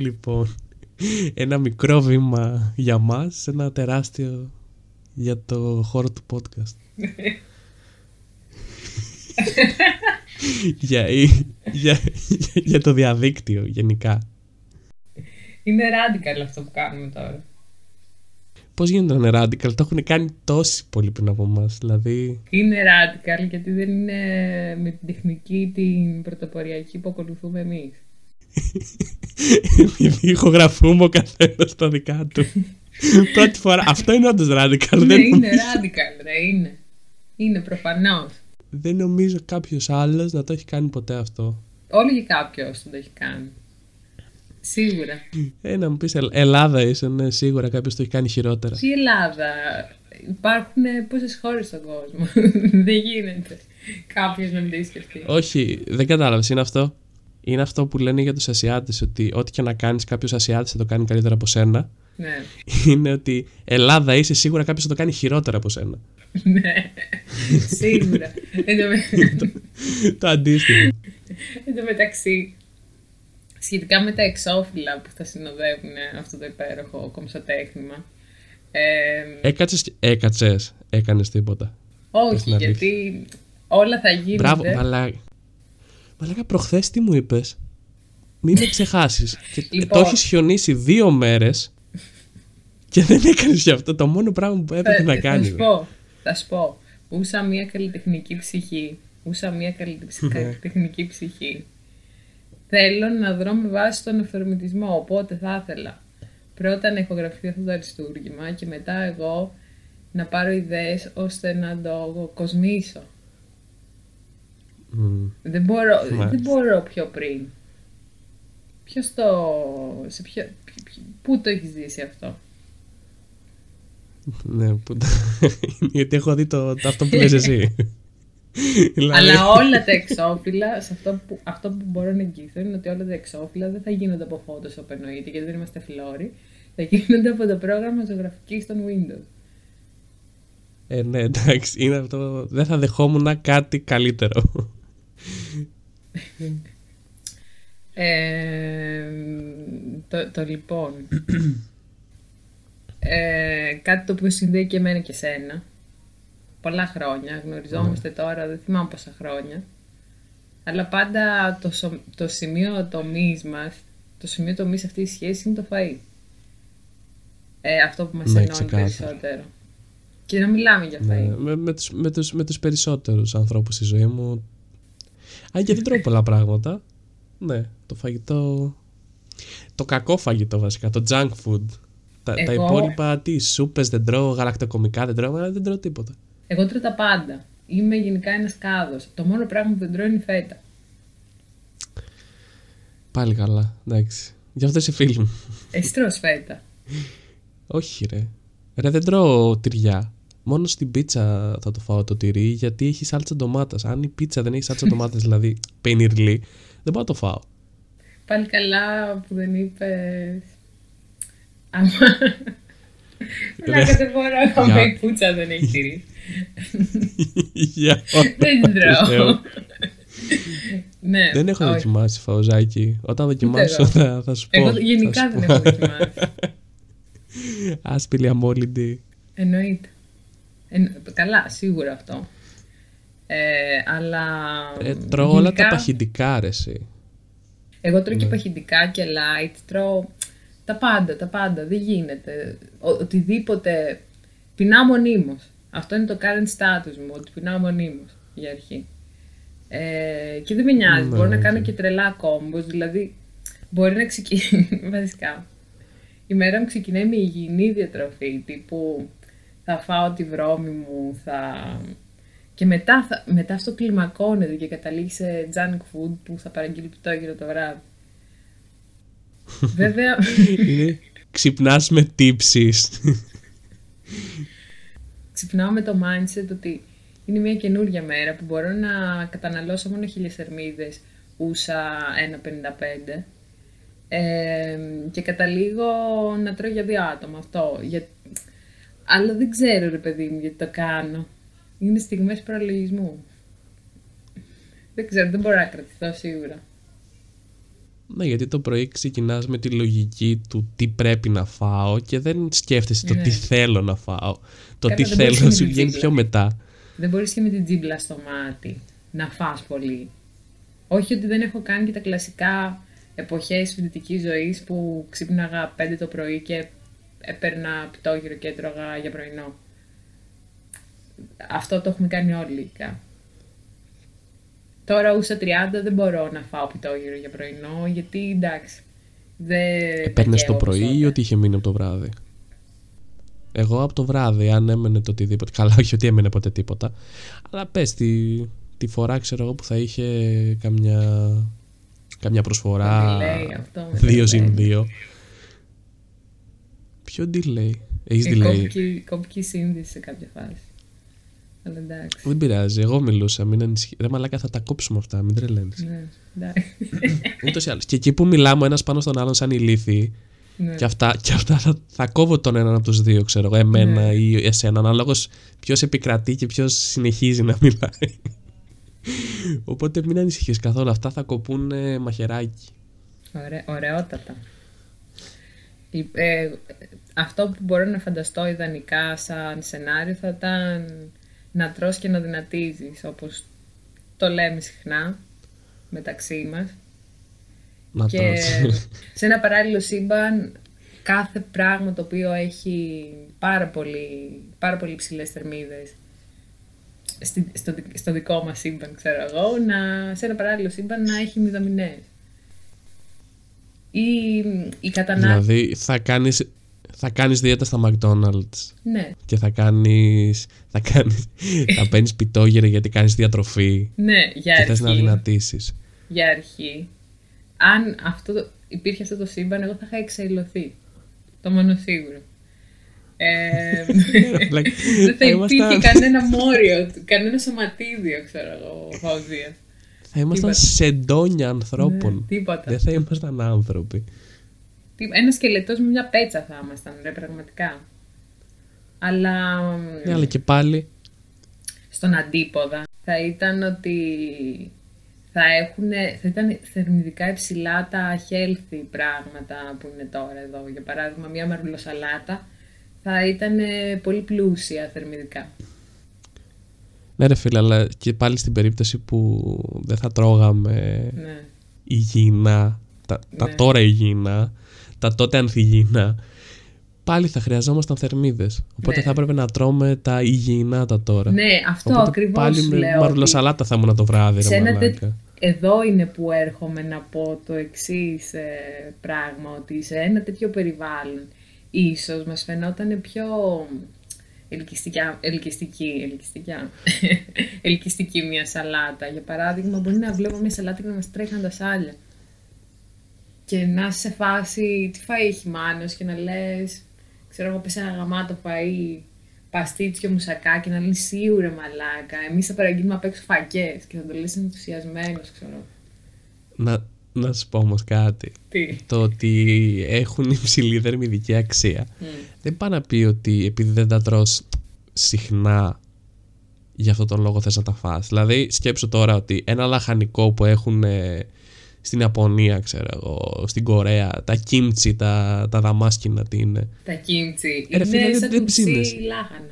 λοιπόν, ένα μικρό βήμα για μας, ένα τεράστιο για το χώρο του podcast. για, για, για το διαδίκτυο γενικά. Είναι radical αυτό που κάνουμε τώρα. Πώς γίνεται να είναι radical, το έχουν κάνει τόσοι πολλοί πριν από εμάς. Δηλαδή... Είναι radical γιατί δεν είναι με την τεχνική την πρωτοποριακή που ακολουθούμε εμείς. Επειδή ηχογραφούμε ο καθένας τα δικά του. Πρώτη φορά. Αυτό είναι όντως radical. Ναι, είναι radical, ρε, είναι. Είναι προφανώς. Δεν νομίζω κάποιος άλλος να το έχει κάνει ποτέ αυτό. Όλοι και κάποιος το έχει κάνει. Σίγουρα. Ε, να μου πεις Ελλάδα είσαι, ναι, σίγουρα κάποιος το έχει κάνει χειρότερα. Τι Ελλάδα. Υπάρχουν πόσες χώρες στον κόσμο. δεν γίνεται κάποιος να μην το έχει σκεφτεί. Όχι, δεν κατάλαβες. Είναι αυτό. Είναι αυτό που λένε για τους Ασιάτες, ότι ό,τι και να κάνεις, κάποιος Ασιάτης θα το κάνει καλύτερα από σένα. Ναι. Είναι ότι Ελλάδα είσαι σίγουρα κάποιος θα το κάνει χειρότερα από σένα. ναι, σίγουρα. το αντίστοιχο. Εν τω μεταξύ, σχετικά με τα εξώφυλλα που θα συνοδεύουν αυτό το υπέροχο κομψοτέχνημα. Ε, έκατσες, έκατσες, έκανες τίποτα. Όχι, γιατί όλα θα γίνονται. Μπράβο, μαλάκα. Μαλάκα, προχθές τι μου είπες; Μην με ξεχάσεις. λοιπόν, το έχεις χιονίσει δύο μέρες και δεν έκανες γι' αυτό. Το μόνο πράγμα που έπρεπε να κάνεις. Θα σου πω, θα σου πω. Ούσα μια καλλιτεχνική ψυχή. Ούσα μια καλλιτεχνική ψυχή θέλω να δρω με βάση τον εφερμητισμό, οπότε θα ήθελα πρώτα να ηχογραφηθεί αυτό το αριστούργημα και μετά εγώ να πάρω ιδέες ώστε να το κοσμήσω. Δεν, μπορώ, δεν μπορώ πιο πριν. Ποιος το... Σε ποιο, πού το έχεις ζήσει αυτό; Ναι, που... γιατί έχω δει το, το αυτό που λες εσύ. Δηλαδή. Αλλά όλα τα εξώφυλλα, σε αυτό που, αυτό που μπορώ να εγγυηθώ είναι ότι όλα τα εξώφυλλα δεν θα γίνονται από Photoshop εννοείται, γιατί δεν είμαστε φλόροι. Θα γίνονται από το πρόγραμμα ζωγραφικής των Windows. Ε, ναι, εντάξει, είναι αυτό. Δεν θα δεχόμουν κάτι καλύτερο. Ε, το, το λοιπόν. Ε, κάτι το οποίο συνδέει και εμένα και σένα πολλά χρόνια. Γνωριζόμαστε τώρα, δεν θυμάμαι πόσα χρόνια. Αλλά πάντα το, το σημείο τομής μας, το σημείο τομής αυτής της σχέσης είναι το φαΐ. Ε, αυτό που μας ναι, ενώνει περισσότερο. Και να μιλάμε για ναι, φαΐ. με, με, τους, με, τους, με τους περισσότερους ανθρώπους στη ζωή μου. Αν και δεν τρώω πολλά πράγματα. Ναι, το φαγητό... Το κακό φαγητό βασικά, το junk food. Τα, Εγώ... τα υπόλοιπα, τι, σούπες δεν τρώω, γαλακτοκομικά δεν τρώω, δεν τρώω τίποτα. Εγώ τρώω τα πάντα. Είμαι γενικά ένας κάδος. Το μόνο πράγμα που δεν τρώω είναι η φέτα. Πάλι καλά, εντάξει. Γι' αυτό είσαι φίλη μου. Εσύ τρως φέτα. Όχι ρε. Ρε δεν τρώω τυριά. Μόνο στην πίτσα θα το φάω το τυρί γιατί έχει σάλτσα ντομάτας. Αν η πίτσα δεν έχει σάλτσα ντομάτας, δηλαδή πενιρλί, δεν μπορώ να το φάω. Πάλι καλά που δεν είπες. Να δεν μπορώ να η πούτσα δεν έχει τυρί. Δεν τρώω. Ναι, δεν έχω δοκιμάσει φαουζάκι. Όταν δοκιμάσω θα, θα σου πω. Εγώ γενικά δεν έχω δοκιμάσει. Άσπηλη αμόλυντη. Εννοείται. Καλά, σίγουρα αυτό. Ε, αλλά. Ε, τρώω όλα τα παχυντικά, ρε, Εγώ τρώω και ναι. παχυντικά και light. Τρώω τα πάντα, τα πάντα. Δεν γίνεται. Ο, οτιδήποτε. Πεινάω μονίμως. Αυτό είναι το current status μου, ότι πεινάω μονίμως για αρχή. Ε, και δεν με νοιάζει, ναι, μπορώ να κάνω και τρελά κόμπος, δηλαδή μπορεί να ξεκινήσει, βασικά. Η μέρα μου ξεκινάει με υγιεινή διατροφή, τύπου θα φάω τη βρώμη μου, θα... Και μετά, θα, μετά αυτό κλιμακώνεται και καταλήγει σε junk food που θα παραγγείλει πιτόγυρο το βράδυ. Βέβαια... Ξυπνάς με τύψεις ξυπνάω με το mindset ότι είναι μια καινούργια μέρα που μπορώ να καταναλώσω μόνο χίλιες θερμίδες ούσα 1,55 ε, και καταλήγω να τρώω για δύο άτομα αυτό. Για... Αλλά δεν ξέρω ρε παιδί μου γιατί το κάνω. Είναι στιγμές προλογισμού. Δεν ξέρω, δεν μπορώ να κρατηθώ σίγουρα. Είναι στιγμές προλογισμού. Δεν ξέρω, δεν μπορώ να κρατηθώ σίγουρα. Είναι στιγμές προλογισμού. Δεν ξέρω, δεν μπορώ να κρατηθώ σίγουρα. Είναι στιγμές προλογισμού. Δεν ξέρω, δεν μπορώ να κρατηθώ σίγουρα. Είναι στιγμές προλογισμού. Δεν ξέρω, δεν μπορώ να κρατηθώ σίγουρα. Ναι, γιατί το πρωί ξεκινάς με τη λογική του τι πρέπει να φάω και δεν σκέφτεσαι το Ναι. τι θέλω να φάω. Το Καλά, τι δεν θέλω μπορείς να να σου μην βγαίνει τζίμπλα. πιο μετά. Δεν μπορείς και με την τζίμπλα στο μάτι να φας πολύ. Όχι ότι δεν έχω κάνει και τα κλασικά εποχές φοιτητικής ζωής που ξύπναγα 5 το πρωί και έπαιρνα πιτόγυρο και έτρωγα για πρωινό. Αυτό το έχουμε κάνει όλοι λογικά. Τώρα ούσα 30 δεν μπορώ να φάω πιτόγυρο για πρωινό γιατί εντάξει. Δεν Έπαιρνες τα το καίω πρωί ή όπως ότι είχε μείνει από το βράδυ; Εγώ από το βράδυ, αν έμενε το οτιδήποτε. Καλά, όχι ότι έμενε ποτέ τίποτα. Αλλά πες τη, τη φορά, ξέρω εγώ, που θα είχε καμιά, καμιά προσφορά. Το delay αυτό με το 2 delay. συν 2. Ποιο delay; Έχεις Ε, delay; κόπηκε, κόπηκε η σύνδεση σε κάποια φάση. Αλλά εντάξει. Δεν πειράζει, εγώ μιλούσα. Μην ανησυχεί. Ρε μαλάκα, θα τα κόψουμε αυτά, μην τρελαίνεις. Ναι, εντάξει. Ούτως ή άλλως. Και εκεί που μιλάμε ο ένας πάνω στον άλλον, σαν ηλίθιοι, ναι. Και αυτά, και αυτά θα, θα κόβω τον έναν από τους δύο, ξέρω εγώ, εμένα Ναι. ή εσένα, ανάλογος ποιος επικρατεί και ποιος συνεχίζει να μιλάει. Οπότε μην ανησυχείς καθόλου. Αυτά θα κοπούν ε, μαχαιράκι. Ωραί, ωραιότατα. Ε, αυτό που μπορώ να φανταστώ ιδανικά σαν σενάριο θα ήταν να τρως και να δυνατίζεις, όπως το λέμε συχνά μεταξύ μας. Να και τρως. σε ένα παράλληλο σύμπαν κάθε πράγμα το οποίο έχει πάρα πολύ, πάρα πολύ ψηλές θερμίδες στη, στο, δι- στο δικό μας σύμπαν, ξέρω εγώ, να, σε ένα παράλληλο σύμπαν να έχει μηδαμινές. Ή η κατανάλωση... δηλαδή θα κάνεις, θα κάνεις δίαιτα στα McDonald's Ναι, και θα κάνεις, θα κάνεις, θα παίρνεις πιτόγυρα γιατί κάνεις διατροφή ναι, για και θες να αρχή. δυνατήσεις. για αρχή. Αν αυτό το, υπήρχε αυτό το σύμπαν, εγώ θα είχα εξαϊλωθεί. Το μόνο σίγουρο. Ε, Like, δεν θα υπήρχε ήμασταν- κανένα μόριο, κανένα σωματίδιο, ξέρω εγώ, φαουδία. Θα ήμασταν Τίποτα. σεντόνια ανθρώπων. Ναι, τίποτα. Δεν θα ήμασταν άνθρωποι. Τι- Ένας σκελετός με μια πέτσα θα ήμασταν, ρε, πραγματικά. Αλλά Ναι, αλλά και πάλι στον αντίποδα θα ήταν ότι θα, έχουν, θα ήταν θερμιδικά υψηλά τα healthy πράγματα που είναι τώρα εδώ. Για παράδειγμα, μια μαρουλοσαλάτα θα ήταν πολύ πλούσια θερμιδικά. Ναι, ρε φίλε, αλλά και πάλι στην περίπτωση που δεν θα τρώγαμε Ναι. υγιεινά, τα, τα Ναι. τώρα υγιεινά, τα τότε ανθυγιεινά, πάλι θα χρειαζόμασταν θερμίδες. Οπότε Ναι. θα έπρεπε να τρώμε τα υγιεινά τα τώρα. Ναι, αυτό Οπότε ακριβώς πάλι σου με λέω. ότι μαρουλοσαλάτα θα ήμουν το βράδυ, σε ρε ένα μαλάκα. τέτοιο- Εδώ είναι που έρχομαι να πω το εξής πράγμα, ότι σε ένα τέτοιο περιβάλλον ίσως μας φαινόταν πιο ελκυστικά, ελκυστική, ελκυστικά, ελκυστική μια σαλάτα. Για παράδειγμα, μπορεί να βλέπω μια σαλάτα και να μας τρέχουν τα σάλια. Και να είσαι σε φάση, τι φαΐ έχει μάνος και να λες, ξέρω εγώ, πες ένα γαμάτο φαΐ, παστίτσιο μουσακά και να λες σίγουρα μαλάκα, εμείς θα παραγγείλουμε απ' έξω φακές και θα το λες ενθουσιασμένος, ξέρω. Να, να σου πω όμως κάτι. Τι; Το ότι έχουν υψηλή θερμιδική αξία Μμ. δεν πάει να πει ότι επειδή δεν τα τρως συχνά για αυτόν τον λόγο θες να τα φας. Δηλαδή σκέψου τώρα ότι ένα λαχανικό που έχουν ε, στην Ιαπωνία, ξέρω εγώ, στην Κορέα, τα κίμτσι, τα, τα δαμάσκηνα τι είναι. Τα κίμτσι. Ε, ρε φίλε, είναι δεν- σαν δεν τουψί ψήνες. λάχανα.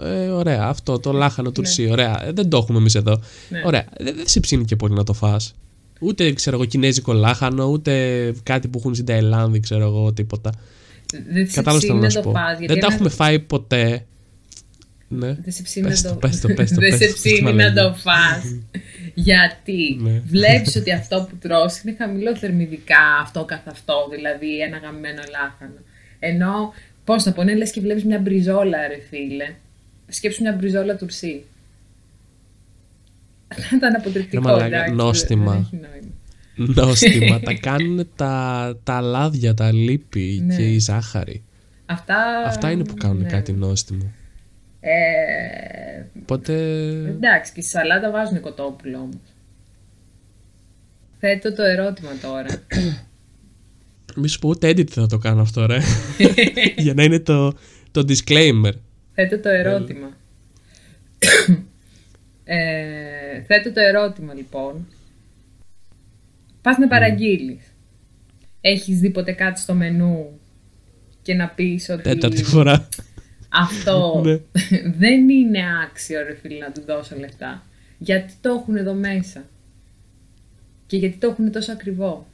Ε, ωραία, αυτό το λάχανο τουρσί, ωραία. Ε, δεν το έχουμε εμείς εδώ. Ναι. Ωραία, δεν, δεν σε ψήνει και πολύ να το φας. Ούτε, ξέρω εγώ, κινέζικο λάχανο, ούτε κάτι που έχουν στην Ταϊλάνδη, ξέρω εγώ, τίποτα. Δεν σε Κατάλαβες τι θέλω ψήνει να να σου το πω. φας. γιατί Δεν τα ένα- έχουμε φάει ποτέ. Ναι. Δεν σε ψήνει Πες να το, το, πες το, πες το, Δεν πες σε το, ψήνει τι να μαλακία. το φας. Γιατί; Ναι. βλέπεις ότι αυτό που τρως είναι χαμηλό θερμιδικά αυτό καθ' αυτό, δηλαδή ένα γαμμένο λάχανο. Ενώ, πώς θα πω, είναι λες και βλέπεις μια μπριζόλα ρε φίλε. Σκέψου μια μπριζόλα τουρσί. Θα ήταν αποτρεπτικό, μαλάκα, εντάξει, νόστιμα. δεν έχει νόημα. Νόστιμα. τα κάνουν τα, τα λάδια, τα λίπη Ναι. και η ζάχαρη. Αυτά, Αυτά είναι που κάνουν ναι. κάτι νόστιμο. Ε, Οπότε. εντάξει, και στη σαλάτα βάζουν κοτόπουλο όμως. Θέτω το ερώτημα τώρα. Μη σου πω ούτε edit θα το κάνω αυτό, ρε. Για να είναι το, το disclaimer. Θέτω το ερώτημα. ε, θέτω το ερώτημα λοιπόν. Πας να παραγγείλεις. Έχεις δει ποτέ κάτι στο μενού και να πεις ότι Τέταρτη φορά. αυτό Ναι. δεν είναι άξιο ρε φίλε να του δώσω λεφτά. Γιατί το έχουν εδώ μέσα. Και γιατί το έχουν τόσο ακριβό.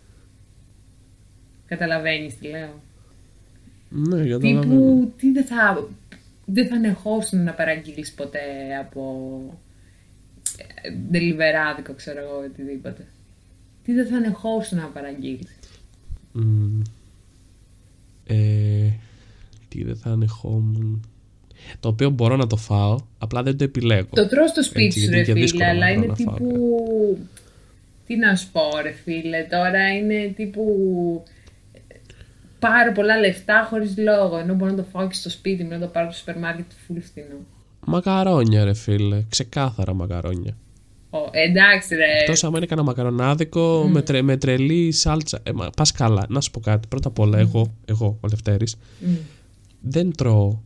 Καταλαβαίνεις τι λέω. Ναι, καταλαβαίνω. Τύπου, τι δεν θα, δεν θα ανεχώσουν να παραγγείλεις ποτέ από ε, deliverάδικο, ξέρω εγώ, οτιδήποτε. Τι δεν θα ανεχώσουν να παραγγείλεις. Μμμ. Ε, τι δεν θα ανεχόμουν. Το οποίο μπορώ να το φάω, απλά δεν το επιλέγω. Το τρως στο σπίτι Έτσι, σου, γιατί ρε είναι και φίλε, δύσκολο αλλά να είναι βρω να φάω τύπου... Τι να σου πω, ρε φίλε, τώρα είναι τύπου πάρα πολλά λεφτά χωρίς λόγο, ενώ μπορώ να το φάω και στο σπίτι μου, να το πάρω στο σούπερ μάρκετ φουλ φθηνό. Μακαρόνια, ρε φίλε. Ξεκάθαρα μακαρόνια. Ω, εντάξει ρε, Εκτός άμα είναι κανένα μακαρονάδικο με, τρε, με τρελή σάλτσα. Ε, μα, πας καλά. Να σου πω κάτι. Πρώτα απ' όλα, εγώ, εγώ, ο Λευτέρης, Μμ. δεν τρώω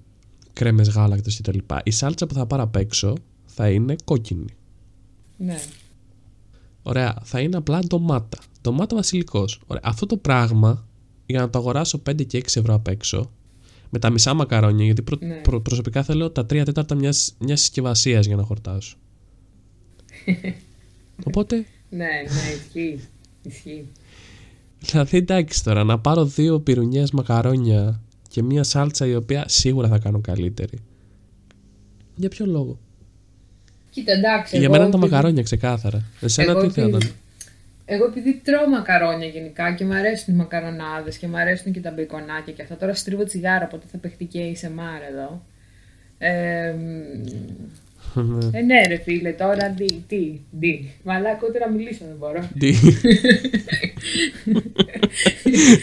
κρέμες γάλακτος και τα λοιπά. Η σάλτσα που θα πάρω απ' έξω θα είναι κόκκινη. ναι. Ωραία, θα είναι απλά ντομάτα. Ντομάτα βασιλικός. Ωραία, αυτό το πράγμα για να το αγοράσω 5 και 6 ευρώ απ' έξω με τα μισά μακαρόνια, γιατί προ- Ναι. προ- προσωπικά θέλω τα 3 τέταρτα μιας, μιας συσκευασίας για να χορτάσω. Οπότε, Ναι, ναι, ισχύει. Ισχύει. δηλαδή εντάξει τώρα, να πάρω δύο πυρουνιές μακαρόνια και μια σάλτσα η οποία σίγουρα θα κάνω καλύτερη. Για ποιο λόγο; Κοίτα, εντάξει. για εγώ μένα είναι τα επειδή- μακαρόνια ξεκάθαρα. Εσένα εγώ τι θα επειδή- ήταν. Εγώ επειδή τρώω μακαρόνια γενικά και μου αρέσουν οι μακαρονάδες και μου αρέσουν και τα μπεϊκονάκια και αυτά. Τώρα στρίβω τσιγάρα, οπότε θα παιχτεί και η ASMR εδώ. Ε, μ, ε, ναι ρε φίλε, τώρα τι, τι, τι. Μαλάκα ούτε να μιλήσω δεν μπορώ. Τι;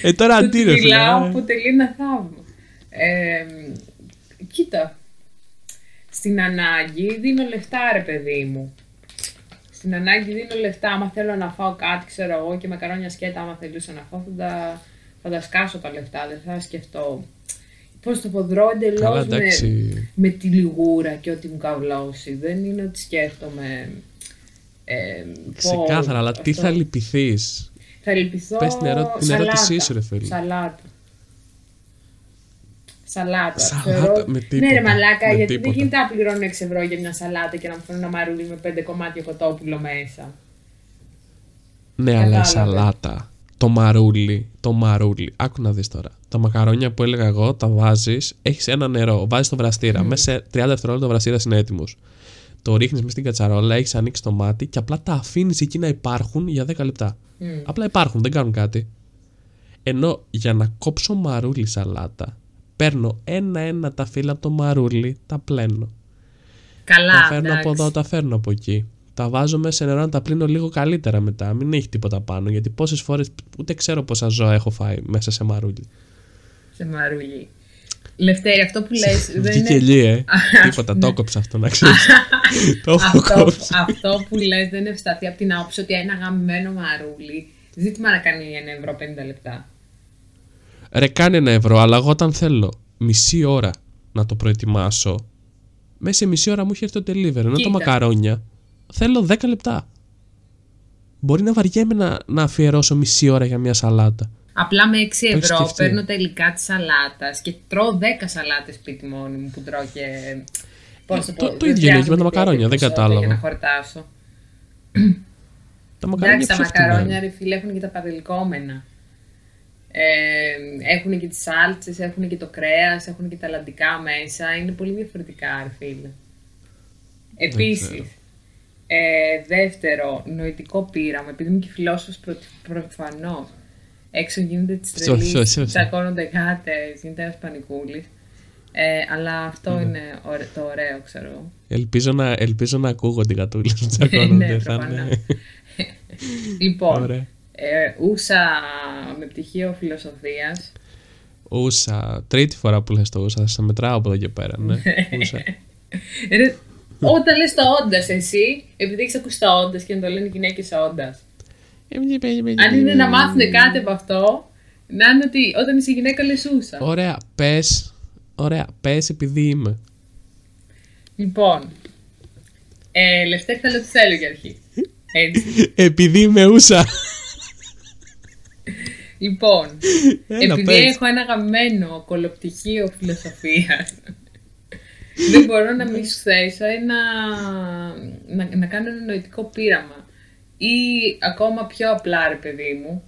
ε, τώρα Το αντί ρε φίλε, μιλάω ε. αποτελεί ένα θαύμα. Ε, μ, κοίτα, στην ανάγκη δίνω λεφτά ρε παιδί μου. Στην ανάγκη δίνω λεφτά. Άμα θέλω να φάω κάτι, ξέρω εγώ, και μακαρόνια σκέτα, άμα θελούσα να φάω, θα τα, θα τα σκάσω τα λεφτά. Δεν θα σκεφτώ. Πώς το ποδρώ Καλά, εντελώς με, εντάξει. με τη λιγούρα και ό,τι μου καβλώσει. Δεν είναι ότι σκέφτομαι. Ε, πω, Ξεκάθαρα, αλλά τι αυτό. θα λυπηθείς; Θα λυπηθώ Πες την ερώ- την σαλάτα. ερώτησή σου, ρε φίλε. Σαλάτα. Σαλάτα. Σαλάτα, με τίποτα, Ναι, ρε μαλάκα, με γιατί τίποτα. δεν γίνεται να πληρώνω 6 ευρώ για μια σαλάτα και να μου φέρουν ένα μαρούλι με 5 κομμάτια κοτόπουλο μέσα. Ναι, αλλά η Κατάλαβες. σαλάτα, το μαρούλι, το μαρούλι. Άκου να δεις τώρα. Τα μακαρόνια που έλεγα εγώ, τα βάζεις, έχεις ένα νερό, βάζεις το βραστήρα. Μέσα σε 30 δευτερόλεπτα ο βραστήρας είναι έτοιμος. Το ρίχνεις μέσα στην κατσαρόλα, έχεις ανοίξει το μάτι και απλά τα αφήνεις εκεί να υπάρχουν για 10 λεπτά. Μμ. Απλά υπάρχουν, δεν κάνουν κάτι. Ενώ για να κόψω μαρούλι σαλάτα, παίρνω ένα-ένα τα φύλλα από το μαρούλι, τα πλένω. Καλά, τα φέρνω εντάξει. από εδώ, τα φέρνω από εκεί. Τα βάζω μέσα σε νερό να τα πλύνω λίγο καλύτερα μετά. Μην έχει τίποτα πάνω. Γιατί πόσες φορές ούτε ξέρω πόσα ζώα έχω φάει μέσα σε μαρούλι. Σε μαρούλι. Λευτέρη, αυτό που λες δεν Βγήκε είναι... λί, ε. τίποτα, Ναι. το έκοψα αυτό να ξέρεις. το έχω αυτό, κόψει. αυτό που λες δεν ευσταθεί από την άποψη ότι ένα γαμμένο μαρούλι ζήτημα να κάνει ένα ευρώ 50 λεπτά. Ρε, κάνει ένα ευρώ, αλλά εγώ όταν θέλω μισή ώρα να το προετοιμάσω, μέσα σε μισή ώρα μου έχει έρθει το delivery. Ενώ τα Κοίτα. μακαρόνια θέλω 10 λεπτά. Μπορεί να βαριέμαι να, να αφιερώσω μισή ώρα για μια σαλάτα. Απλά με 6 έχεις ευρώ σκεφτεί. παίρνω τα υλικά τη σαλάτας και τρώω 10 σαλάτες σπίτι μόνη μου που τρώω και. Πώς το, Το- πω, το δεν ίδιο είναι και με τα χρειάζεται μακαρόνια, δεν περισσότερο κατάλαβα. Για να χορτάσω. Τα μακαρόνια Εντάξει, τα πιο φτηνά μακαρόνια είναι. ρε φίλε έχουν και τα παρελκόμενα. Ε, έχουν και τις σάλτσες, έχουν και το κρέας, έχουν και τα λαντικά μέσα. Είναι πολύ διαφορετικά ρε φίλε. Επίσης, ξέρω. ε, δεύτερο, νοητικό πείραμα, επειδή είμαι και φιλόσοφος προ, προφανώς. Έξω γίνεται τις Σω- σω- τρελής, σω- σω. τσακώνονται γάτες, γίνεται ένας πανικούλης. Ε, αλλά αυτό Ναι. είναι ωραί- το ωραίο, ξέρω εγώ. Ελπίζω να, ελπίζω να ακούγονται οι γατούλες που ναι, τσακώνονται. θα προφανώς. είναι. Λοιπόν, Ωραία. Ε, ούσα με πτυχίο φιλοσοφίας. Ούσα. Τρίτη φορά που λες το ούσα, θα σε μετράω από εδώ και πέρα. Ναι. ούσα. Ρε, όταν λες το όντας εσύ, επειδή έχεις ακούσει το όντας και να το λένε οι γυναίκες όντας. Αν είναι να μάθουν κάτι από αυτό, να είναι ότι όταν είσαι γυναίκα λες ούσα. Ωραία, πες. Ωραία, πες επειδή είμαι. Λοιπόν, ε, Λευτέρη θα λέω τι θέλω για αρχή. Έτσι. επειδή είμαι ούσα. Λοιπόν, Έλα, επειδή πες. έχω ένα αγαπημένο κολοπτυχίο φιλοσοφίας, δεν μπορώ να μην σου θέσω ένα. Να, να κάνω ένα νοητικό πείραμα. Ή ακόμα πιο απλά, ρε παιδί μου.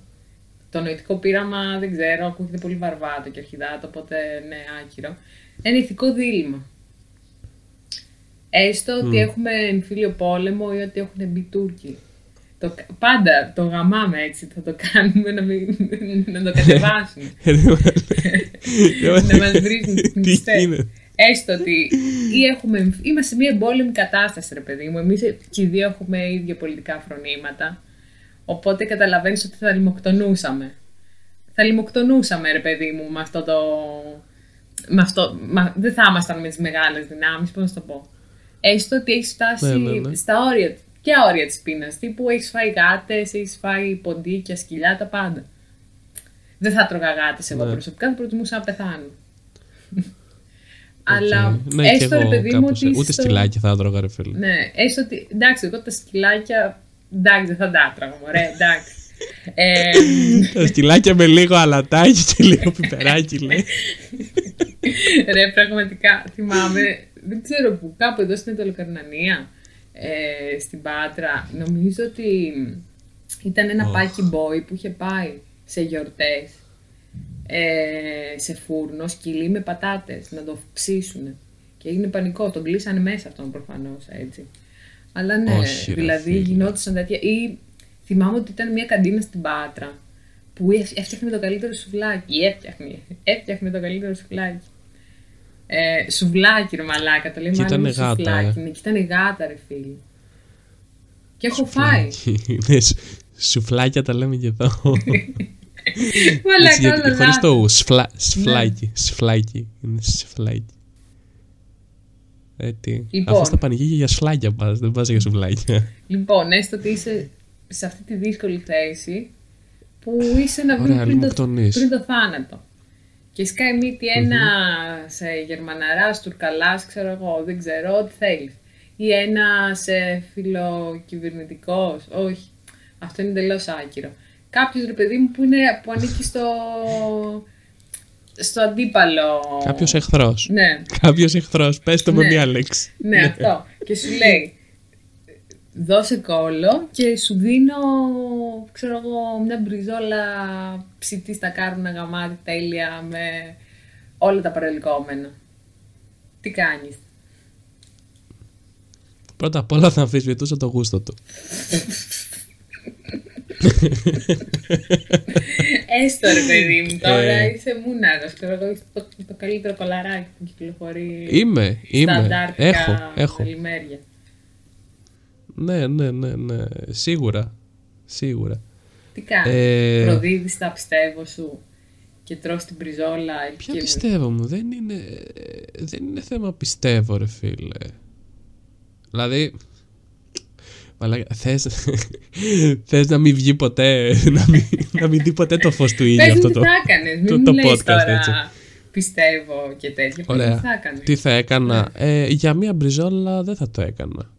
Το νοητικό πείραμα δεν ξέρω, ακούγεται πολύ βαρβάτο και αρχιδάτο, οπότε ναι, άκυρο. Ένα ηθικό δίλημα. Έστω ότι έχουμε εμφύλιο πόλεμο ή ότι έχουν μπει Τούρκοι. Το, πάντα το γαμάμε έτσι, θα το κάνουμε να, μην, να το κατεβάσουμε. να μας βρίζουν τις Τις μυστές. γίνεται; Έστω ότι ή έχουμε, είμαστε σε μια εμπόλεμη κατάσταση, ρε παιδί μου. Εμείς και οι δύο έχουμε ίδια πολιτικά φρονήματα. Οπότε καταλαβαίνεις ότι θα λιμοκτονούσαμε. Θα λιμοκτονούσαμε, ρε παιδί μου, με αυτό το. Με αυτό, μα, δεν θα ήμασταν με τις μεγάλες δυνάμεις, πώς να σου το πω. Έστω ότι έχει φτάσει Ναι, ναι, ναι. στα όρια, και όρια της πείνας. Τύπου έχεις φάει γάτες, έχεις φάει ποντίκια, σκυλιά, τα πάντα. Δεν θα τρώγα γάτες εγώ Ναι. προσωπικά, θα προτιμούσα να πεθάνω. Αλλά Οκ. Ναι, και έστω ρε εγώ παιδί μου κάπως, ότι. Ούτε στο- σκυλάκι θα έτρωγα, ρε φίλε. Ναι, έστω ότι. Εντάξει, εγώ τα σκυλάκια. Εντάξει, δεν θα τα έτρωγα, μωρέ, εντάξει. ε, Τα σκυλάκια με λίγο αλατάκι και λίγο πιπεράκι, λέει. ρε, πραγματικά θυμάμαι. Δεν ξέρω που, κάπου εδώ στην Ιταλοκαρνανία, ε, στην Πάτρα, νομίζω ότι ήταν ένα Οχ. πάκι boy που είχε πάει σε γιορτές ε, σε φούρνο σκυλί με πατάτες να το ψήσουν. Και έγινε πανικό, τον κλείσανε μέσα αυτόν προφανώς έτσι. Αλλά ναι, Όχι, ρε δηλαδή φίλε. γινόντουσαν τέτοια. Ή θυμάμαι ότι ήταν μια καντίνα στην Πάτρα που έφ- έφτιαχνε το καλύτερο σουβλάκι. Ή Έφτιαχνε, έφτιαχνε το καλύτερο σουβλάκι. Ε, σουβλάκι ρε μαλάκα, το λέει Και μάλλον ήτανε γάτα, σουβλάκι. ε. Ναι, και ήταν γάτα ρε φίλε. Και έχω φάει. Ναι, σου- σουφλάκια τα λέμε και εδώ. Έτσι, Μαλάκα γιατί- όλα Χωρίς λάθος. το ου, σφλα- σφλάκι. Σφλάκι. Είναι σφλάκι. Ε, τι. Λοιπόν. Αφού στα πανηγύρια για σφλάκια πας, δεν πας για σουβλάκια. Λοιπόν, έστω ότι είσαι σε αυτή τη δύσκολη θέση που είσαι να Ωραία, βρει πριν, το, λιμοκτονείς. πριν το θάνατο. Και σκάει μύτη ένα σε γερμαναράς, τουρκαλάς, ξέρω εγώ, δεν ξέρω, ό,τι θέλεις. Ή ένα σε φιλοκυβερνητικός, όχι. Αυτό είναι εντελώς άκυρο. Κάποιος ρε παιδί μου που, είναι, που ανήκει στο, στο αντίπαλο. Κάποιος εχθρός. Ναι, Κάποιος εχθρός. Πες το με Ναι. μία λέξη. ναι, αυτό. Και σου λέει, δώσε κόλλο και σου δίνω, ξέρω εγώ, μια μπριζόλα ψητή στα κάρουνα γαμάτι τέλεια με όλα τα παρελκόμενα. Τι κάνεις; Πρώτα απ' όλα θα αμφισβητούσα το γούστο του. Έστω ρε παιδί μου, τώρα Ε. είσαι μούναρος, ξέρω εγώ, είσαι το, το καλύτερο κολαράκι που κυκλοφορεί Είμαι, στα είμαι. αντάρτικα Έχω, έχω. μελημέρια. Ναι, ναι, ναι, ναι. Σίγουρα. Σίγουρα. Τι κάνεις, Ε, προδίδεις τα πιστεύω σου και τρως την μπριζόλα Ποια και... πιστεύω μου, δεν είναι, δεν είναι θέμα πιστεύω ρε φίλε. Δηλαδή, μαλάκα, θες, θες να μην βγει ποτέ, να μην, να μην δει ποτέ το φως του ήλιου Πες μου αυτό τι το, θα έκανες, μην το, μου το λες podcast τώρα έτσι. πιστεύω και τέτοια. Πες μου Ωραία. τι θα έκανες. Τι θα έκανα, ε, για μία μπριζόλα δεν θα το έκανα.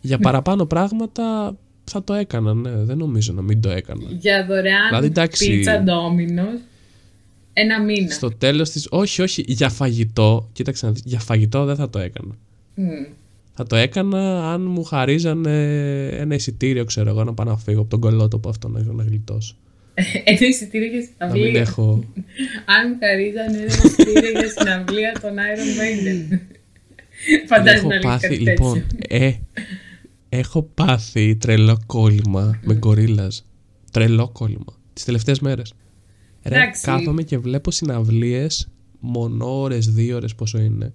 Για παραπάνω πράγματα θα το έκανα, ναι, δεν νομίζω να μην το έκανα. Για δωρεάν Δηλαδή, εντάξει. πίτσα ντόμινος ένα μήνα. Στο τέλος της, όχι, όχι, για φαγητό, κοίταξε να δεις, για φαγητό δεν θα το έκανα. Μμ. Θα το έκανα αν μου χαρίζανε ένα εισιτήριο, ξέρω εγώ, να πάω να φύγω από τον κολότοπο αυτό να, να γλιτώσω. Ένα εισιτήριο για Να μην συναυλία. έχω. Αν μου χαρίζανε ένα εισιτήριο για συναυλία των Iron Maiden. Φαντάζομαι έχω να λες πάθει, κάτι λοιπόν, τέτοιο. ε, έχω πάθει τρελό κόλλημα με γκορίλας. Τρελό κόλλημα. Τις τελευταίες μέρες. Ρε, Εντάξει. κάθομαι και βλέπω συναυλίες μονόρες, δύο ώρες πόσο είναι.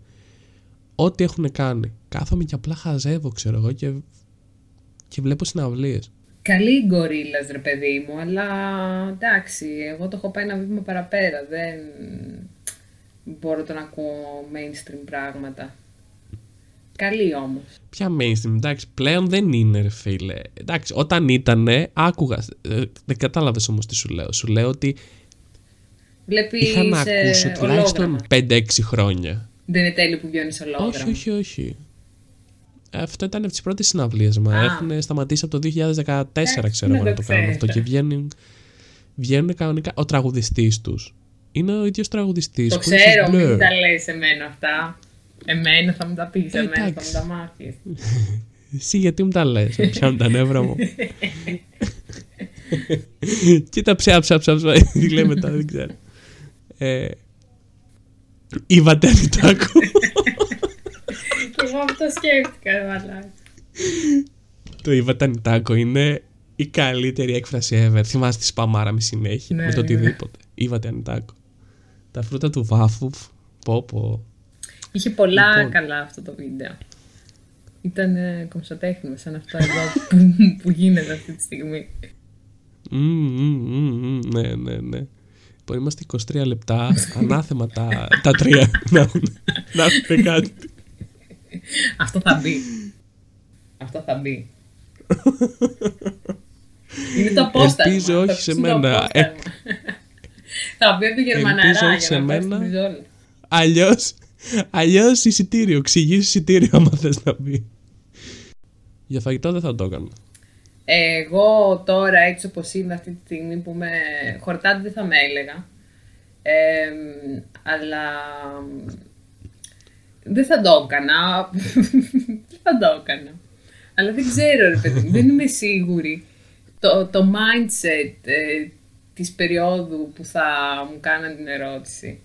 Ό,τι έχουν κάνει. Κάθομαι και απλά χαζεύω, ξέρω εγώ, και, και βλέπω συναυλίες. Καλή η γκορίλας ρε παιδί μου, αλλά εντάξει, εγώ το έχω πάει ένα βήμα παραπέρα. Δεν μπορώ το να ακούω mainstream πράγματα. Καλή όμως. Ποια mainstream, εντάξει, πλέον δεν είναι, ρε φίλε. Εντάξει, όταν ήτανε, άκουγα. Ε, δεν κατάλαβες όμως τι σου λέω. Σου λέω ότι Βλέπεις είχα να σε ακούσω τουλάχιστον ολόγραμμα. 5-6 χρόνια. Δεν είναι τέλειο που βιώνει ολόγραμμα. Όχι, όχι, όχι. Αυτό ήταν από τις πρώτες συναυλίες μα. Α. Έχουν σταματήσει από το 2014, Εντάξει, ξέρω να εγώ, να το το κάνουν αυτό. ξέρετε. Και βγαίνουν, βγαίνουν κανονικά. Ο τραγουδιστής τους είναι ο ίδιος τραγουδιστής. Το ξέρω, μην τα λες εμένα αυτά. Εμένα θα μου τα πεις, Ε, εμένα θα μου εντάξει. τα μάθεις. Εσύ γιατί μου τα λες, πιάνουν τα νεύρα μου; Κοίτα ψά ψά ψά ψά, τι λέει μετά, δεν ξέρω. Ε, η Βατένη Τάκου. Και εγώ αυτό σκέφτηκα, μαλάκα. Το η Βατένη Τάκου είναι η καλύτερη έκφραση ever. Θυμάσαι τη σπαμάρα με συνέχεια, Ναι, με το ναι. οτιδήποτε. Η Βατένη Τάκου. Τα φρούτα του βάφου, πω πω. Είχε πολλά Λοιπόν. καλά αυτό το βίντεο. Ήταν ε, κομψοτέχνημα σαν αυτό εδώ που, που γίνεται αυτή τη στιγμή. Μμμ, μμμ, μμμ, μμμ, ναι, ναι, ναι. Λοιπόν, είμαστε 23 λεπτά, ανάθεμα τα, τα τρία να έχουν, να έχουν κάτι. Αυτό θα μπει. Αυτό θα μπει. Είναι το απόστασμα. Ελπίζω θα όχι ακούσουν σε το μένα. απόστασμα. θα μπει από τη Γερμαναρά Ελπίζω όχι για σε να μένα. πάρει την ζόλα. Αλλιώς, αλλιώς εισιτήριο, ξηγείς εισιτήριο άμα θες να μπει. Για φαγητό δεν θα το έκανα. Εγώ τώρα έτσι όπως είμαι αυτή τη στιγμή που με χορτάτη δεν θα με έλεγα. Ε, αλλά δεν θα το έκανα. δεν θα το έκανα. Αλλά δεν ξέρω ρε παιδί μου, δεν είμαι σίγουρη. Το, το mindset ε, της περίοδου που θα μου κάναν την ερώτηση.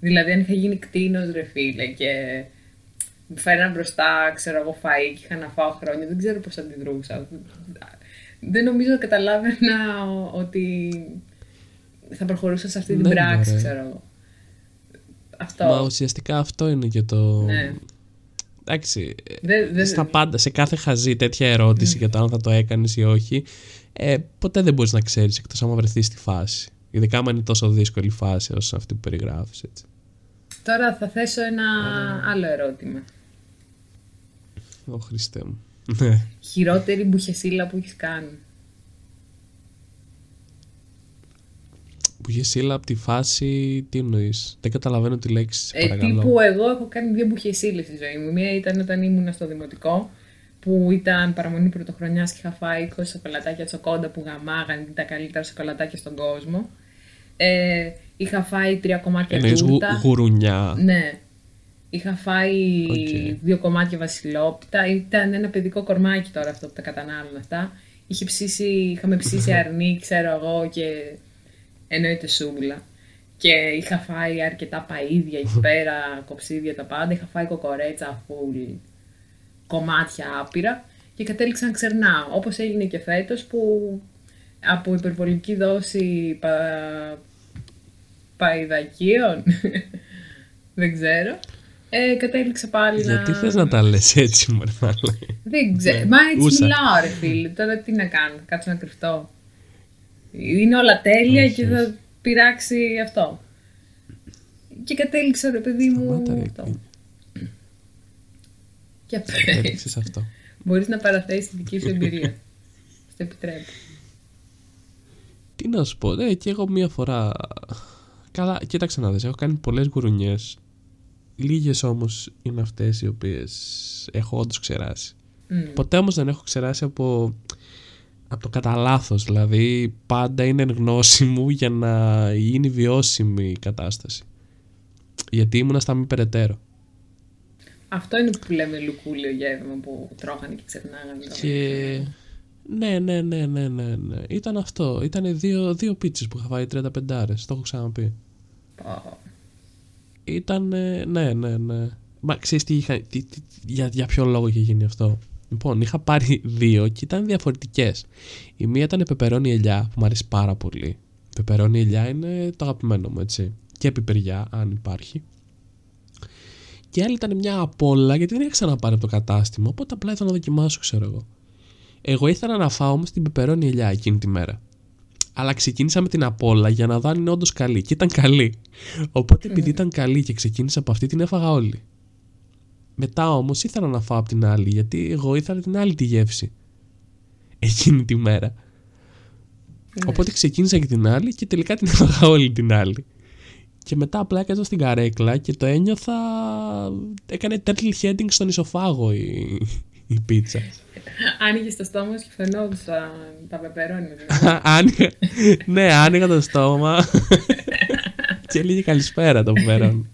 Δηλαδή αν είχα γίνει κτίνος ρε φίλε και μου φέρναν μπροστά, ξέρω εγώ, φαΐ και είχα να φάω χρόνια, δεν ξέρω πώς αντιδρούσα. Δεν νομίζω να καταλάβαινα ότι θα προχωρούσα σε αυτή την Ναι, πράξη, μωρέ. ξέρω εγώ. Αυτό. Μα ουσιαστικά αυτό είναι και το... Ναι. Εντάξει, Δεν- δεν- στα πάντα, σε κάθε χαζή τέτοια ερώτηση για το αν θα το έκανες ή όχι, ε, ποτέ δεν μπορείς να ξέρεις εκτός άμα βρεθείς στη φάση. Ειδικά άμα είναι τόσο δύσκολη φάση όσο αυτή που περιγράφεις, έτσι. Τώρα θα θέσω ένα άλλο ερώτημα. Ω Χριστέ μου. Ναι. Χειρότερη μπουχεσίλα που έχεις κάνει. Που είχε σύλλα από τη φάση, τι εννοείς; Δεν καταλαβαίνω τη λέξη, σε Ε, παρακαλώ. τύπου εγώ έχω κάνει δύο μπουχεσίλες στη ζωή μου. Μία ήταν όταν ήμουν στο δημοτικό, που ήταν παραμονή πρωτοχρονιάς και είχα φάει 20 σοκολατάκια τσοκόντα που γαμάγαν ήταν τα καλύτερα σοκολατάκια στον κόσμο. Ε, είχα φάει τρία κομμάτια Εννοείς γου, τούρτα. γουρουνιά. Ναι. Είχα φάει Οκ. δύο κομμάτια βασιλόπιτα. Ήταν ένα παιδικό κορμάκι τώρα αυτό που τα κατανάλωνα αυτά. Είχε ψήσει, είχαμε ψήσει αρνί, ξέρω εγώ, και εννοείται σούβλα. Και είχα φάει αρκετά παΐδια εκεί πέρα, κοψίδια τα πάντα. Είχα φάει κοκορέτσα, φουλ, κομμάτια άπειρα. Και κατέληξα να ξερνάω. Όπως έγινε και φέτος που από υπερβολική δόση πα... παϊδακίων, δεν ξέρω, ε, κατέληξα πάλι Γιατί να... θες να τα λες έτσι, μωρέ μάλλον. Δεν ξέρω. Ναι, Μα έτσι ούσα. μιλάω, ρε φίλε. Τώρα τι να κάνω, θα κάτσω να κρυφτώ. Είναι όλα τέλεια Όχι, και θα πειράξει αυτό. Και κατέληξα, ρε παιδί μου. Σταμάτα, ρε, αυτό. Κίνη. Και Κατέληξες αυτό. Μπορείς να παραθέσεις τη δική σου εμπειρία. Στο επιτρέπω. Τι να σου πω, ναι, και εγώ μία φορά. Καλά, κοίταξε να δεις, έχω κάνει πολλές γουρουνιές. Λίγες όμως είναι αυτές οι οποίες έχω όντως ξεράσει. Μμ. Ποτέ όμως δεν έχω ξεράσει από, από το κατά λάθος. Δηλαδή πάντα είναι εν γνώση μου για να γίνει βιώσιμη η κατάσταση. Γιατί ήμουνα στα μη περαιτέρω. Αυτό είναι που λέμε λουκούλιο γεύμα που τρώγανε και ξερνάγανε. Και... Ναι, ναι, ναι, ναι, ναι, ναι. Ήταν αυτό. Ήταν δύο, δύο πίτσες που είχα φάει 35 άρες. Το έχω ξαναπεί. Πω. Ήταν. Ναι, ναι, ναι. Μα ξέρεις τι είχα. Τι, τι- για, για ποιο λόγο είχε γίνει αυτό; Λοιπόν, είχα πάρει δύο και ήταν διαφορετικές. Η μία ήταν πεπερώνι ελιά που μου αρέσει πάρα πολύ. Πεπερώνι ελιά είναι το αγαπημένο μου, έτσι. Και πιπεριά, αν υπάρχει. Και η άλλη ήταν μια απόλα γιατί δεν είχα ξαναπάρει από το κατάστημα. Οπότε απλά ήθελα να δοκιμάσω, ξέρω εγώ. Εγώ ήθελα να φάω όμως την πεπερώνι ελιά εκείνη τη μέρα. Αλλά ξεκίνησα με την απόλα για να δω αν είναι όντως καλή. Και ήταν καλή. Οπότε επειδή ήταν καλή και ξεκίνησα από αυτή, την έφαγα όλη. Μετά όμως ήθελα να φάω από την άλλη, γιατί εγώ ήθελα την άλλη τη γεύση. Εκείνη τη μέρα. Οπότε ξεκίνησα και την άλλη και τελικά την έφαγα όλη την άλλη. Και μετά απλά έκανα στην καρέκλα και το ένιωθα. Έκανε turtle heading στον ισοφάγο η, η πίτσα. Άνοιγες το στόμα σου και φαινόντουσαν τα πεπερόνι. άνοιγα, ναι, άνοιγα το στόμα και λίγη καλησπέρα το πεπερόνι.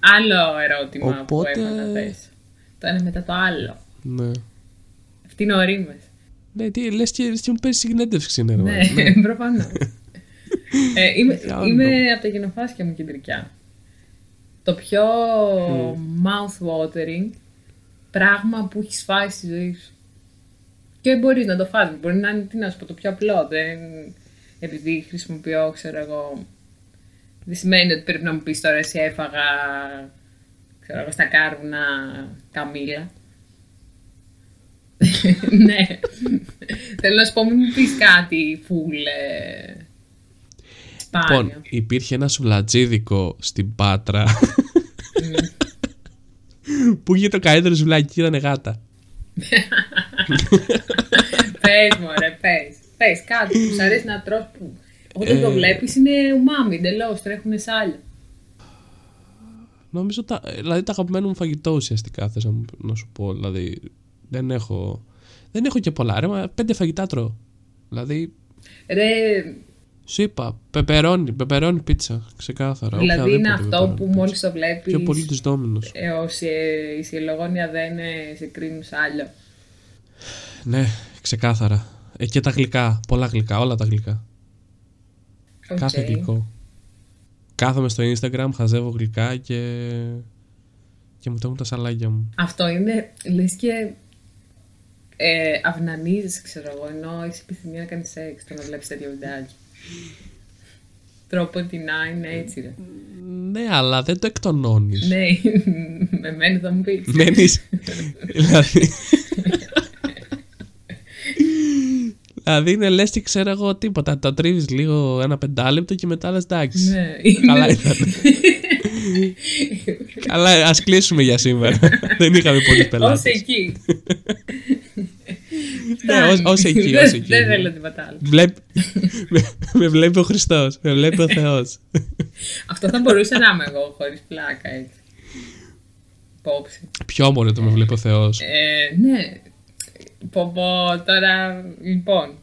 Άλλο ερώτημα Οπότε... που έχω να θέσω. Το ένα μετά το άλλο. Ναι. Φτηνορίμες. Ναι, τι, λες και, και μου παίζει συνέντευξη, ναι. Ναι, ναι. προφανώς. Ε, είμαι, είμαι από τα γενοφάσκια μου κεντρικά. Το πιο mm. mouth-watering πράγμα που έχεις φάει στη ζωή σου. Και μπορείς να το φας, μπορεί να είναι, τι να σου πω, το πιο απλό. Δεν, επειδή χρησιμοποιώ, ξέρω εγώ, δεν σημαίνει ότι πρέπει να μου πεις τώρα εσύ έφαγα, ξέρω εγώ, στα κάρβουνα καμίλα. ναι. Θέλω να σου πω, μην μου πεις κάτι φούλε. Λοιπόν, υπήρχε ένα σουβλατζίδικο στην Πάτρα που είχε το καλύτερο σουβλάκι και ήταν γάτα. πες μωρέ, πες. Πες κάτι που σου αρέσει να τρως που όταν το ε, βλέπεις είναι ουμάμι, εντελώς. Τρέχουν σάλια. Νομίζω τα, δηλαδή τα αγαπημένο μου φαγητό ουσιαστικά θες να, σου πω. Δηλαδή δεν έχω, δεν έχω και πολλά. Ρε, πέντε φαγητά τρώω. Δηλαδή. Ρε, σου είπα, πεπερώνει, πεπερώνει πίτσα, ξεκάθαρα. Δηλαδή είναι αυτό που μόλις το βλέπεις. Πιο πολύ τους δόμινου. Έω η συλλογόνια δεν σε κρίνουν άλλο. Ναι, ξεκάθαρα. Ε, και τα γλυκά, πολλά γλυκά, όλα τα γλυκά. Okay. Κάθε γλυκό. Κάθομαι στο Instagram, χαζεύω γλυκά και, και μου τέχουν τα σαλάκια μου. Αυτό είναι, λες και ε, αυνανίζεις, ξέρω εγώ, ενώ έχεις επιθυμία να κάνεις σεξ, το να βλέπεις τέτοια βιντεάκια. Τρόπο την είναι έτσι, ρε. Ναι, αλλά δεν το εκτονώνεις. Ναι, με μένα θα μου πεις. Μένεις, δηλαδή... Δηλαδή είναι λες και ξέρω εγώ τίποτα. Το τρίβεις λίγο ένα πεντάλεπτο και μετά λες εντάξει. Ναι. Καλά ήταν. Καλά, ας κλείσουμε για σήμερα. Δεν είχαμε πολλούς πελάτες. Ω εκεί. Ναι, ω εκεί, ως εκεί. Δεν θέλω τίποτα άλλο. Με βλέπει ο Χριστός. Με βλέπει ο Θεός. Αυτό θα μπορούσε να είμαι εγώ χωρίς πλάκα έτσι. Υπόψη. Ποιο μόνο το με βλέπει ο Θεός. Ε, ναι, Πω πω, τώρα, λοιπόν.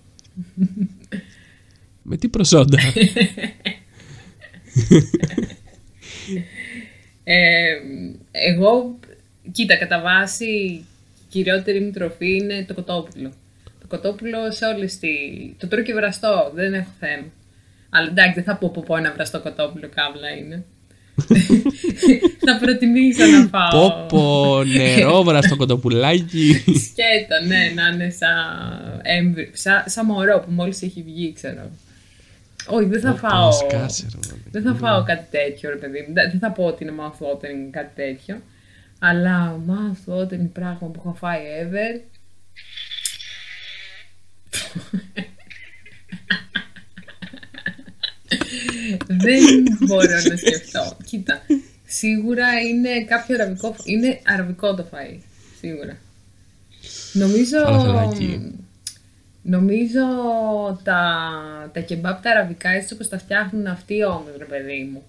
Με τι προσόντα. ε, εγώ, κοίτα, κατά βάση, η κυριότερη μου τροφή είναι το κοτόπουλο. Το κοτόπουλο σε όλες τη... Το τρώω και βραστό, δεν έχω θέμα. Αλλά εντάξει, δεν θα πω πω, πω ένα βραστό κοτόπουλο κάβλα είναι. θα προτιμήσω να φάω. Πόπο, νερόβρα στο κοντοπουλάκι. Σκέτο, ναι, να είναι σαν έμβρι, σαν, σαν μωρό που μόλις έχει βγει, ξέρω. Όχι, δεν θα φάω. δεν θα φάω κάτι τέτοιο, ρε παιδί μου. Δεν θα πω ότι είναι mouth-watering κάτι τέτοιο. Αλλά mouth-watering πράγμα που έχω φάει ever. Δεν μπορώ να σκεφτώ. Κοίτα, σίγουρα είναι κάποιο αραβικό, είναι αραβικό το φαΐ, σίγουρα. Νομίζω, νομίζω τα, τα κεμπάπ τα αραβικά έτσι όπως τα φτιάχνουν αυτοί όμως, ρε παιδί μου.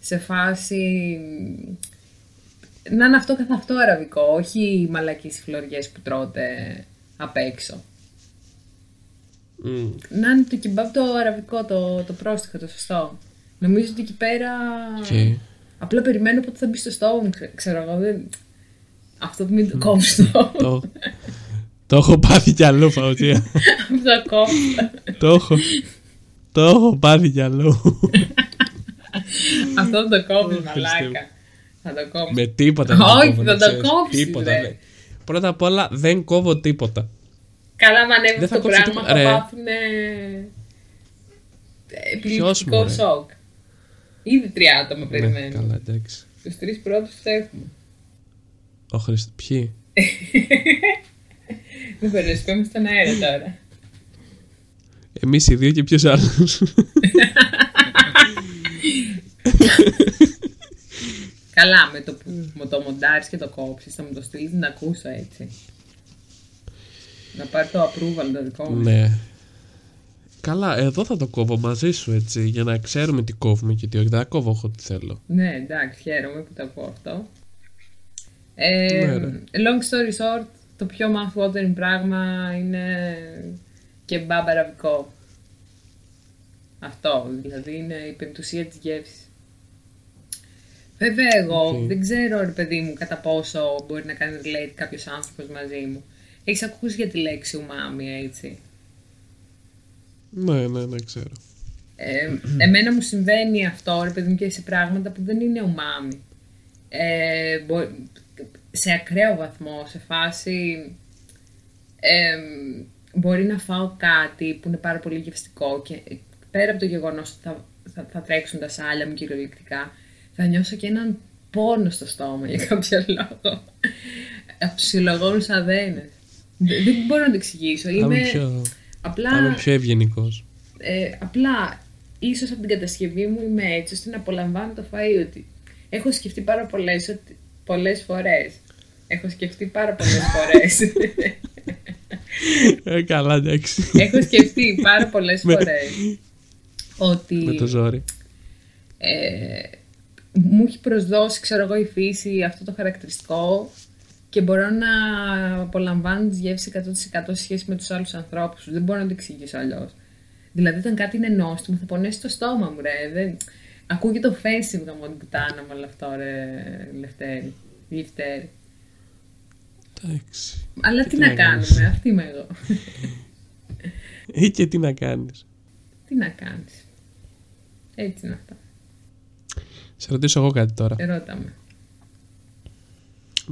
Σε φάση... Να είναι αυτό καθ' αυτό αραβικό, όχι οι μαλακίες φλωριές που τρώτε απ' έξω. Mm. Να είναι το κεμπάπ το αραβικό, το, το πρόστιχο, το σωστό. Νομίζω ότι εκεί πέρα. Okay. Απλά περιμένω πότε θα μπει στο στόμα μου, ξέρω εγώ. Δεν... Αυτό που μην το κόψω. το, το έχω πάθει κι αλλού, Φαουτία. Αυτό κόψω. το έχω. Το έχω πάθει κι αλλού. Αυτό το κόβω, μαλάκα. Θα το κόψω. Με τίποτα δεν Όχι, θα το κόψω. Τίποτα. Πρώτα απ' όλα δεν κόβω τίποτα. Καλά, μα ανέβει αυτό το πράγμα θα πάθουν επιληπτικό σοκ. Ήδη τρία άτομα ναι, περιμένουν. καλά, εντάξει. Τους τρεις πρώτους τους έχουμε. Ο Χριστό, ποιοι; Δεν μπορείς να πούμε στον αέρα τώρα. Εμείς οι δύο και ποιος άλλος. Καλά, με το που το μοντάρεις και το κόψεις, θα μου το στείλεις να ακούσω έτσι. Να πάρει το approval το δικό μου. Ναι. Καλά, εδώ θα το κόβω μαζί σου έτσι, για να ξέρουμε τι κόβουμε και τι όχι. Δεν θα κόβω εγώ τι θέλω. Ναι, εντάξει, χαίρομαι που το ακούω αυτό. Ε, Ναι, ρε. long story short, το πιο mouth-watering πράγμα είναι και μπαμπαραβικό. Αυτό, δηλαδή είναι η πεμπτουσία της γεύσης. Βέβαια εγώ Οκ. δεν ξέρω ρε παιδί μου κατά πόσο μπορεί να κάνει relate κάποιος άνθρωπος μαζί μου. Έχεις ακούσει για τη λέξη ουμάμι έτσι; Ναι, ναι, ναι, ξέρω. Ε, εμένα μου συμβαίνει αυτό, ρε παιδί μου, και σε πράγματα που δεν είναι ουμάμι. Ε, μπο- σε ακραίο βαθμό, σε φάση... ε, μπορεί να φάω κάτι που είναι πάρα πολύ γευστικό και ε, πέρα από το γεγονός ότι θα, θα, θα τρέξουν τα σάλια μου κυριολεκτικά, θα νιώσω και έναν πόνο στο στόμα για κάποιο λόγο. από τους συλλογώνους αδένες. Δεν, δεν μπορώ να το εξηγήσω. Θα είμαι Είμαι, πιο, απλά θα είμαι πιο ευγενικός. ε, απλά ίσως από την κατασκευή μου είμαι έτσι ώστε να απολαμβάνω το φαΐ ότι έχω σκεφτεί πάρα πολλές, ότι, πολλές φορές έχω σκεφτεί πάρα πολλές φορές Ε, καλά, εντάξει. έχω σκεφτεί πάρα πολλές Με- φορές ότι Με το ζόρι. ε, μου έχει προσδώσει ξέρω εγώ η φύση αυτό το χαρακτηριστικό και μπορώ να απολαμβάνω τις γεύσεις 100% σε σχέση με τους άλλους ανθρώπους. Δεν μπορώ να το εξηγήσω αλλιώς. Δηλαδή, όταν κάτι είναι νόστιμο, θα πονέσει το στόμα μου, ρε. Δεν... Ακούγεται offensive γαμώ την πουτάνα με όλο αυτό, ρε, Λευτέρη. Λευτέρη. Εντάξει. Αλλά Και τι να κάνεις; κάνουμε, αυτή είμαι εγώ. Ή και τι να κάνεις; τι να κάνεις. Έτσι είναι αυτά. Σε ρωτήσω εγώ κάτι τώρα. Ρώτα με.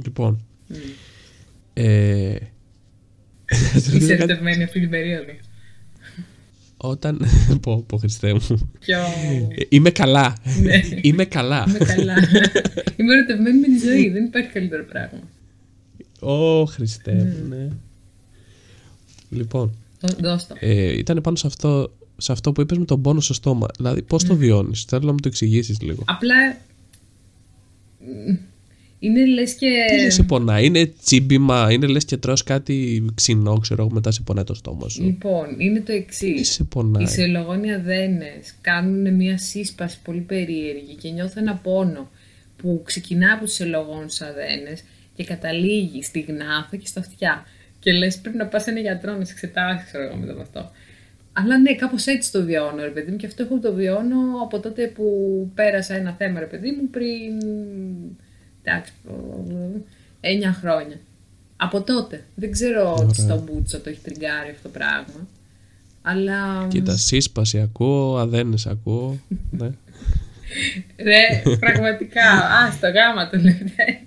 Λοιπόν. Μμ. Ε, θα σε ρωτήσω Είσαι κάτι. ερωτευμένη αυτή την περίοδο. Όταν. Πω, πω, Χριστέ μου. Πιο... Ε, Είμαι καλά. Ναι. Είμαι καλά. Είμαι καλά. Είμαι ερωτευμένη με τη ζωή. Δεν υπάρχει καλύτερο πράγμα. Ω, Χριστέ μου, ναι. Λοιπόν, Δώ- Δώσ' το. ε, ήταν πάνω σε αυτό, σε αυτό που είπες με τον πόνο στο στόμα. Δηλαδή, πώς το βιώνεις; Θέλω να μου το εξηγήσεις λίγο. Απλά. Μ, Είναι λες και. Τι λες σε πονάει, είναι τσίμπημα, είναι λες και τρως κάτι ξινό, ξέρω εγώ, μετά σε πονάει το στόμα σου. Λοιπόν, είναι το εξής. Τι σε πονάει. Οι σελογόνια δένες κάνουν μια σύσπαση πολύ περίεργη και νιώθω ένα πόνο που ξεκινά από τους σελογόνους αδένες και καταλήγει στη γνάθα και στα αυτιά. Και λες πρέπει να πας σε ένα γιατρό να σε εξετάσει, ξέρω εγώ μετά από αυτό. Αλλά ναι, κάπως έτσι το βιώνω, ρε παιδί μου, και αυτό έχω το βιώνω από τότε που πέρασα ένα θέμα, ρε παιδί μου, πριν. Εντάξει, 9 χρόνια. Από τότε. Δεν ξέρω Ωραία. τι στο μπούτσο το έχει τριγκάρει αυτό το πράγμα. Αλλά. Κοίτα, σύσπαση ακούω, αδένες ακούω. ναι. Ρε, πραγματικά. Α, το γάμα το λέτε.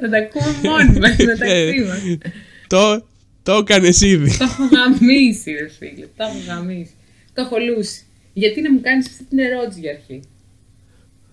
Θα τα ακούμε μόνοι μας μεταξύ μα. το, το έκανες ήδη. Το έχω γαμίσει, ρε φίλε. Το έχω γαμίσει. Το έχω λούσει. Γιατί να μου κάνεις αυτή την ερώτηση για αρχή;